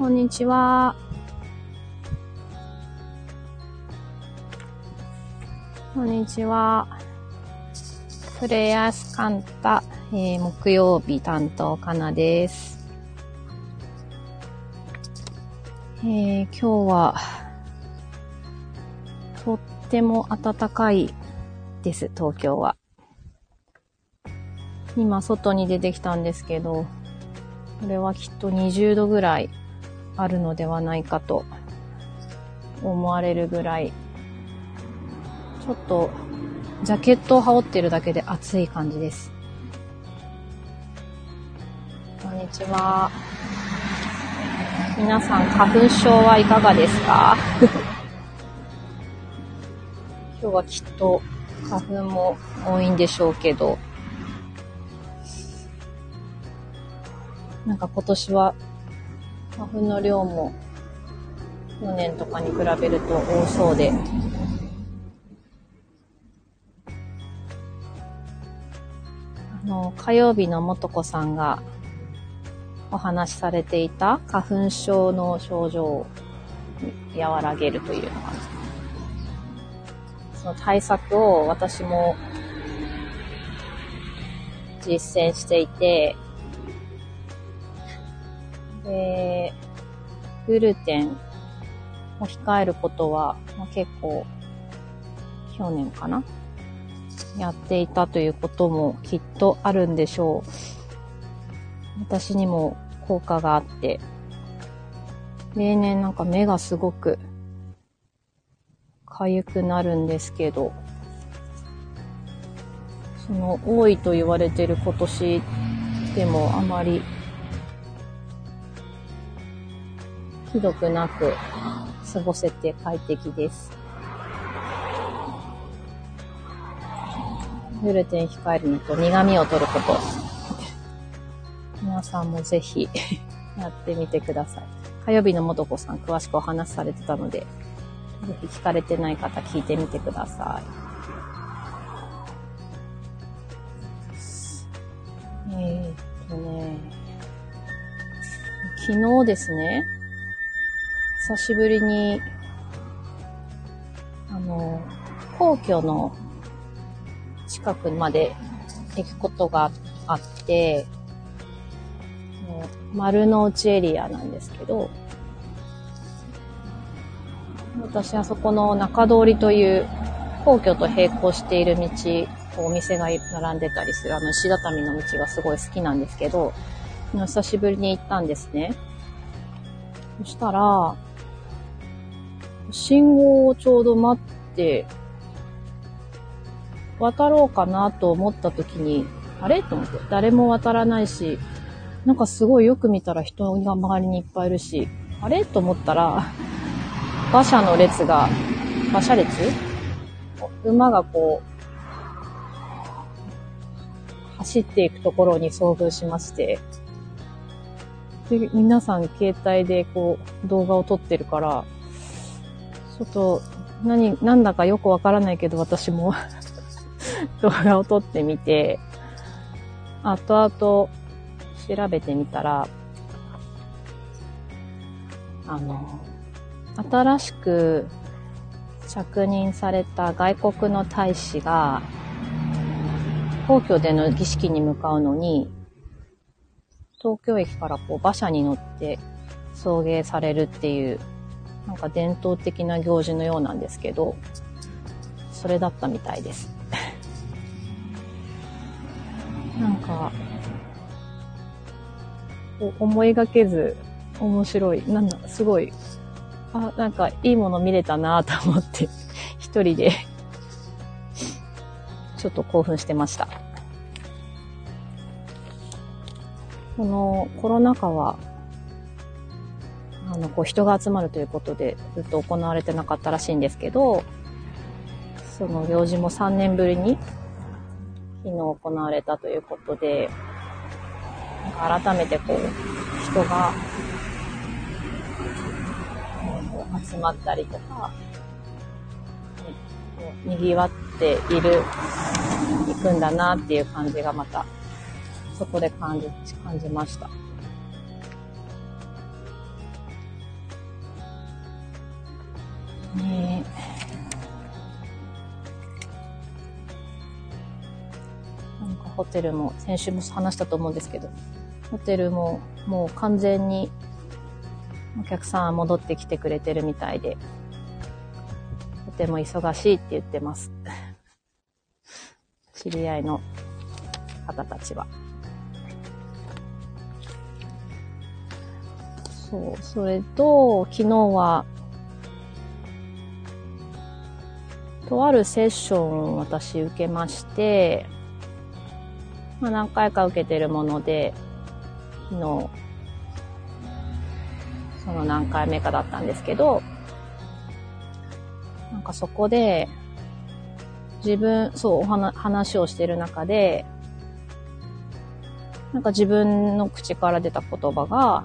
こんにちは。こんにちは。プレイヤースカンタ、えー、木曜日担当かなです。えー、今日は、とっても暖かいです、東京は。今、外に出てきたんですけど、これはきっと20度ぐらいあるのではないかと思われるぐらい、ちょっとジャケットを羽織ってるだけで暑い感じです。こんにちは。皆さん、花粉症はいかがですか？今日はきっと花粉も多いんでしょうけど、なんか今年は花粉の量も去年とかに比べると多そうで、あの、火曜日のもとこさんがお話しされていた花粉症の症状を和らげるというのが、その対策を私も実践していて、で、グルテンを控えることは、まあ、結構、去年かな？やっていたということもきっとあるんでしょう。私にも効果があって、例年なんか目がすごく痒くなるんですけど、その多いと言われてる今年でもあまりひどくなく過ごせて快適です。グルテン控えるのと苦味を取ること。皆さんもぜひやってみてください。火曜日のもとこさん詳しくお話しされてたので、ぜひ聞かれてない方聞いてみてください。えー、っとね、昨日ですね、久しぶりに、あの、皇居の近くまで行くことがあって、丸の内エリアなんですけど、私はそこの中通りという皇居と並行している道、お店が並んでたりするあの石畳の道がすごい好きなんですけど、久しぶりに行ったんですね。そしたら、信号をちょうど待って、渡ろうかなと思った時に、あれ？と思って、誰も渡らないし、なんかすごいよく見たら人が周りにいっぱいいるし、あれ？と思ったら、馬車の列が、馬車列？馬がこう、走っていくところに遭遇しまして、で、皆さん携帯でこう動画を撮ってるから、ちょっと、何、なんだかよくわからないけど、私も。動画を撮ってみて、後々調べてみたら、あの、新しく着任された外国の大使が、皇居での儀式に向かうのに、東京駅からこう馬車に乗って送迎されるっていうなんか伝統的な行事のようなんですけど、それだったみたいです。なんか、思いがけず面白い。なんだ、すごい、あ、なんかいいもの見れたなと思って、一人でちょっと興奮してました。このコロナ禍はの、こう人が集まるということでずっと行われてなかったらしいんですけど、その行事も3年ぶりに昨日行われたということで、改めてこう、人が集まったりとか、賑わっている、行くんだなっていう感じがまた、そこで感じ、感じました。ねなんかホテルも、先週も話したと思うんですけど、ホテルももう完全にお客さんは戻ってきてくれてるみたいで、とても忙しいって言ってます。知り合いの方たちは。そう、それと、昨日は、とあるセッションを私受けまして、まあ何回か受けてるもので、昨日、その何回目かだったんですけど、なんかそこで、自分、そう、お話話をしてる中で、なんか自分の口から出た言葉が、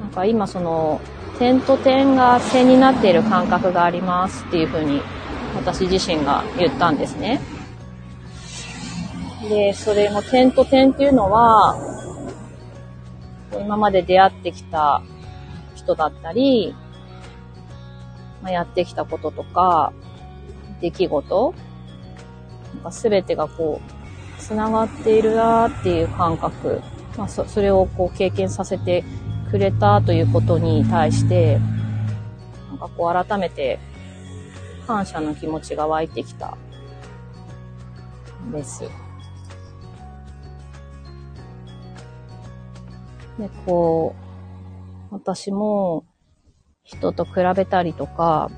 なんか今その、点と点が線になっている感覚がありますっていうふうに私自身が言ったんですね。で、それも点と点っていうのは、今まで出会ってきた人だったり、まあ、やってきたこととか、出来事、なんか全てがこう、繋がっているなっていう感覚、まあそ、それをこう経験させてくれたということに対して、なんかこう改めて感謝の気持ちが湧いてきたんです。で、こう、私も人と比べたりとか、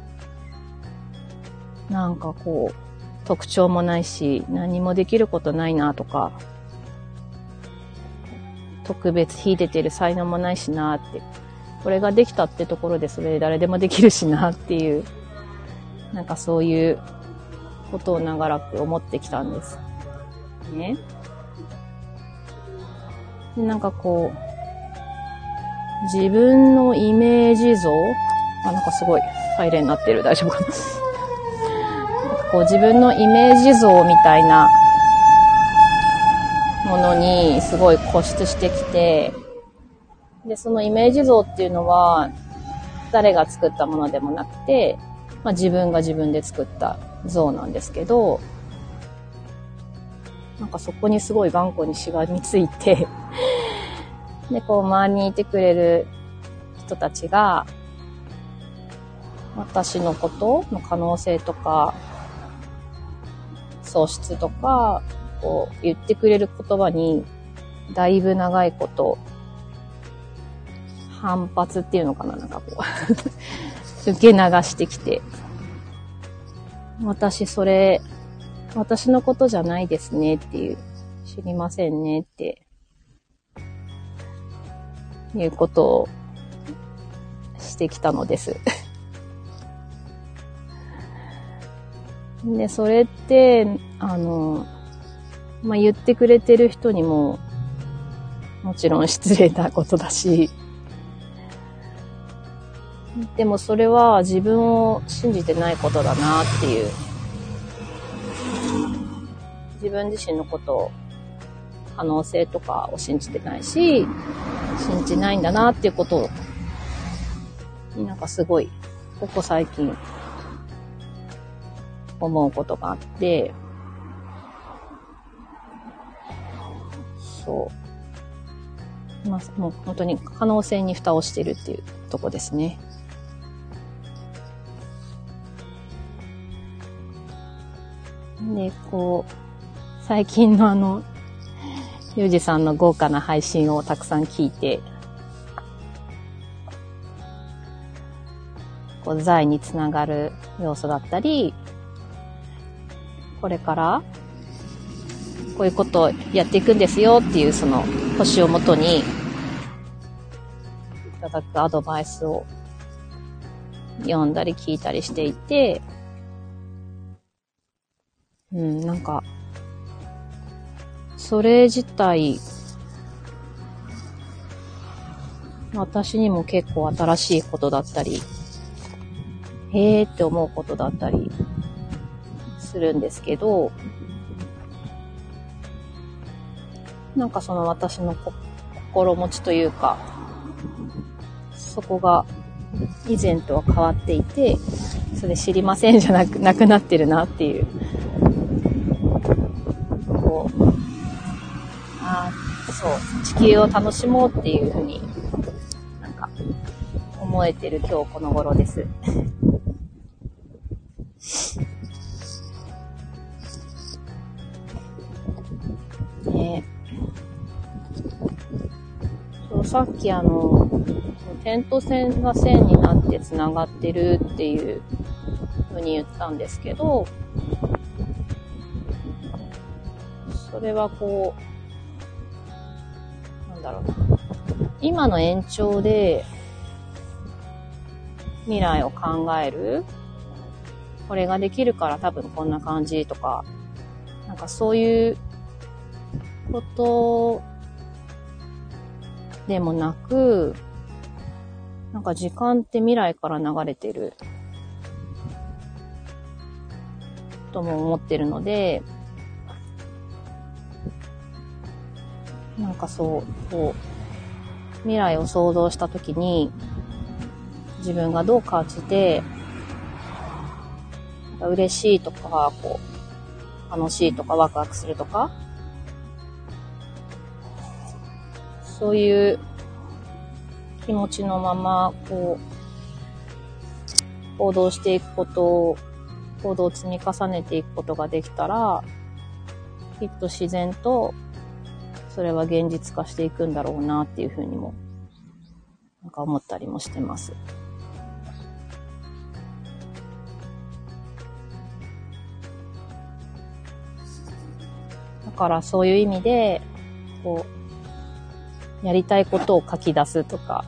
なんかこう、特徴もないし、何もできることないなとか、特別秀でてる才能もないしなって、これができたってところでそれで誰でもできるしなっていう、なんかそういうことを長らく思ってきたんです。ね。で、なんかこう、自分のイメージ像？あ、なんかすごい、サイレンになってる。大丈夫かな こう自分のイメージ像みたいなものにすごい固執してきて、で、そのイメージ像っていうのは、誰が作ったものでもなくて、まあ、自分が自分で作った像なんですけど、なんかそこにすごい頑固にしがみついて で、こう、周りにいてくれる人たちが、私のことの可能性とか、喪失とか、こう、言ってくれる言葉に、だいぶ長いこと、反発っていうのかななんかこう。受け流してきて、私それ、私のことじゃないですねっていう、知りませんねって。いうことをしてきたのです。で、それって、あの、まあ、言ってくれてる人にも、もちろん失礼なことだし、でもそれは自分を信じてないことだなっていう、自分自身のことを、可能性とかを信じてないし、信じないんだなっていうことを、なんかすごい、ここ最近、思うことがあって、そう。まあ、もう本当に可能性に蓋をしてるっていうとこですね。で、こう、最近のあの、ゆうじさんの豪華な配信をたくさん聞いて、こう財につながる要素だったり、これからこういうことをやっていくんですよっていうその星をもとにいただくアドバイスを読んだり聞いたりしていて、うん、なんかそれ自体、私にも結構新しいことだったり、へーって思うことだったりするんですけど、なんかその私の心持ちというか、そこが以前とは変わっていて、それ知りませんじゃなく、なくなってるなっていう。こう、ああ、そう、地球を楽しもうっていうふうに、なんか、思えてる今日この頃です。さっきあの、点と線が線になって繋がってるっていう風に言ったんですけど、それはこう、なんだろうな。今の延長で未来を考えるこれができるから多分こんな感じとか、なんかそういうことでもなく、なんか時間って未来から流れてる。とも思ってるので、なんかそう、こう、未来を想像したときに、自分がどう感じて、嬉しいとか、こう、楽しいとか、ワクワクするとか、そういう気持ちのまま、こう、行動していくことを、行動を積み重ねていくことができたら、きっと自然と、それは現実化していくんだろうなっていうふうにも、なんか思ったりもしてます。だからそういう意味で、こう、やりたいことを書き出すとか、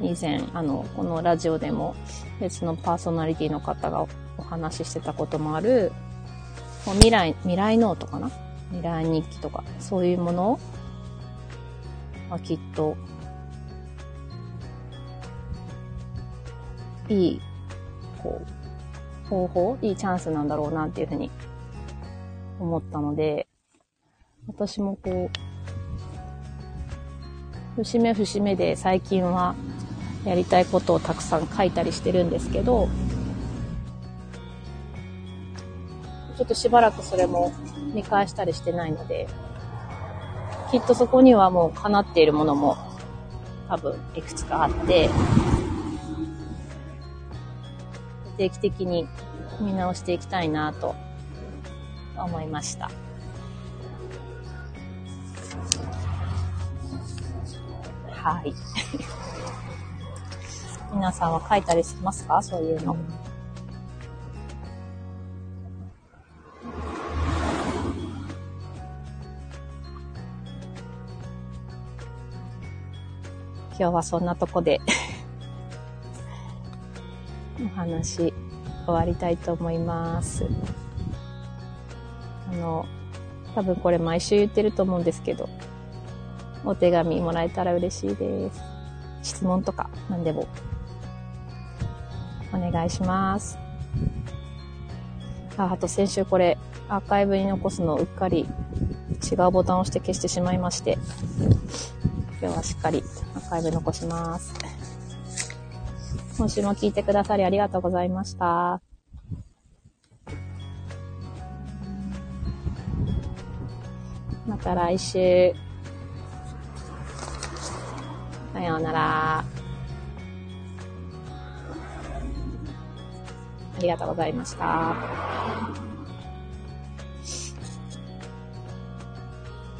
以前、あの、このラジオでも別のパーソナリティの方がお話ししてたこともある、未来、未来ノートかな？未来日記とか、そういうものはきっと、いい、こう、方法、いいチャンスなんだろうなっていうふうに思ったので、私もこう、節目節目で最近はやりたいことをたくさん書いたりしてるんですけど、ちょっとしばらくそれも見返したりしてないので、きっとそこにはもう叶っているものも多分いくつかあって、定期的に見直していきたいなと思いました。はい。皆さんは書いたりしますか？そういうの。今日はそんなとこで お話終わりたいと思います。あの、多分これ毎週言ってると思うんですけど、お手紙もらえたら嬉しいです。質問とか何でもお願いします。あ、あと先週これアーカイブに残すのをうっかり違うボタンを押して消してしまいまして、今日はしっかりアーカイブ残します。今週も聞いてくださりありがとうございました。また来週。さようなら。ありがとうございました。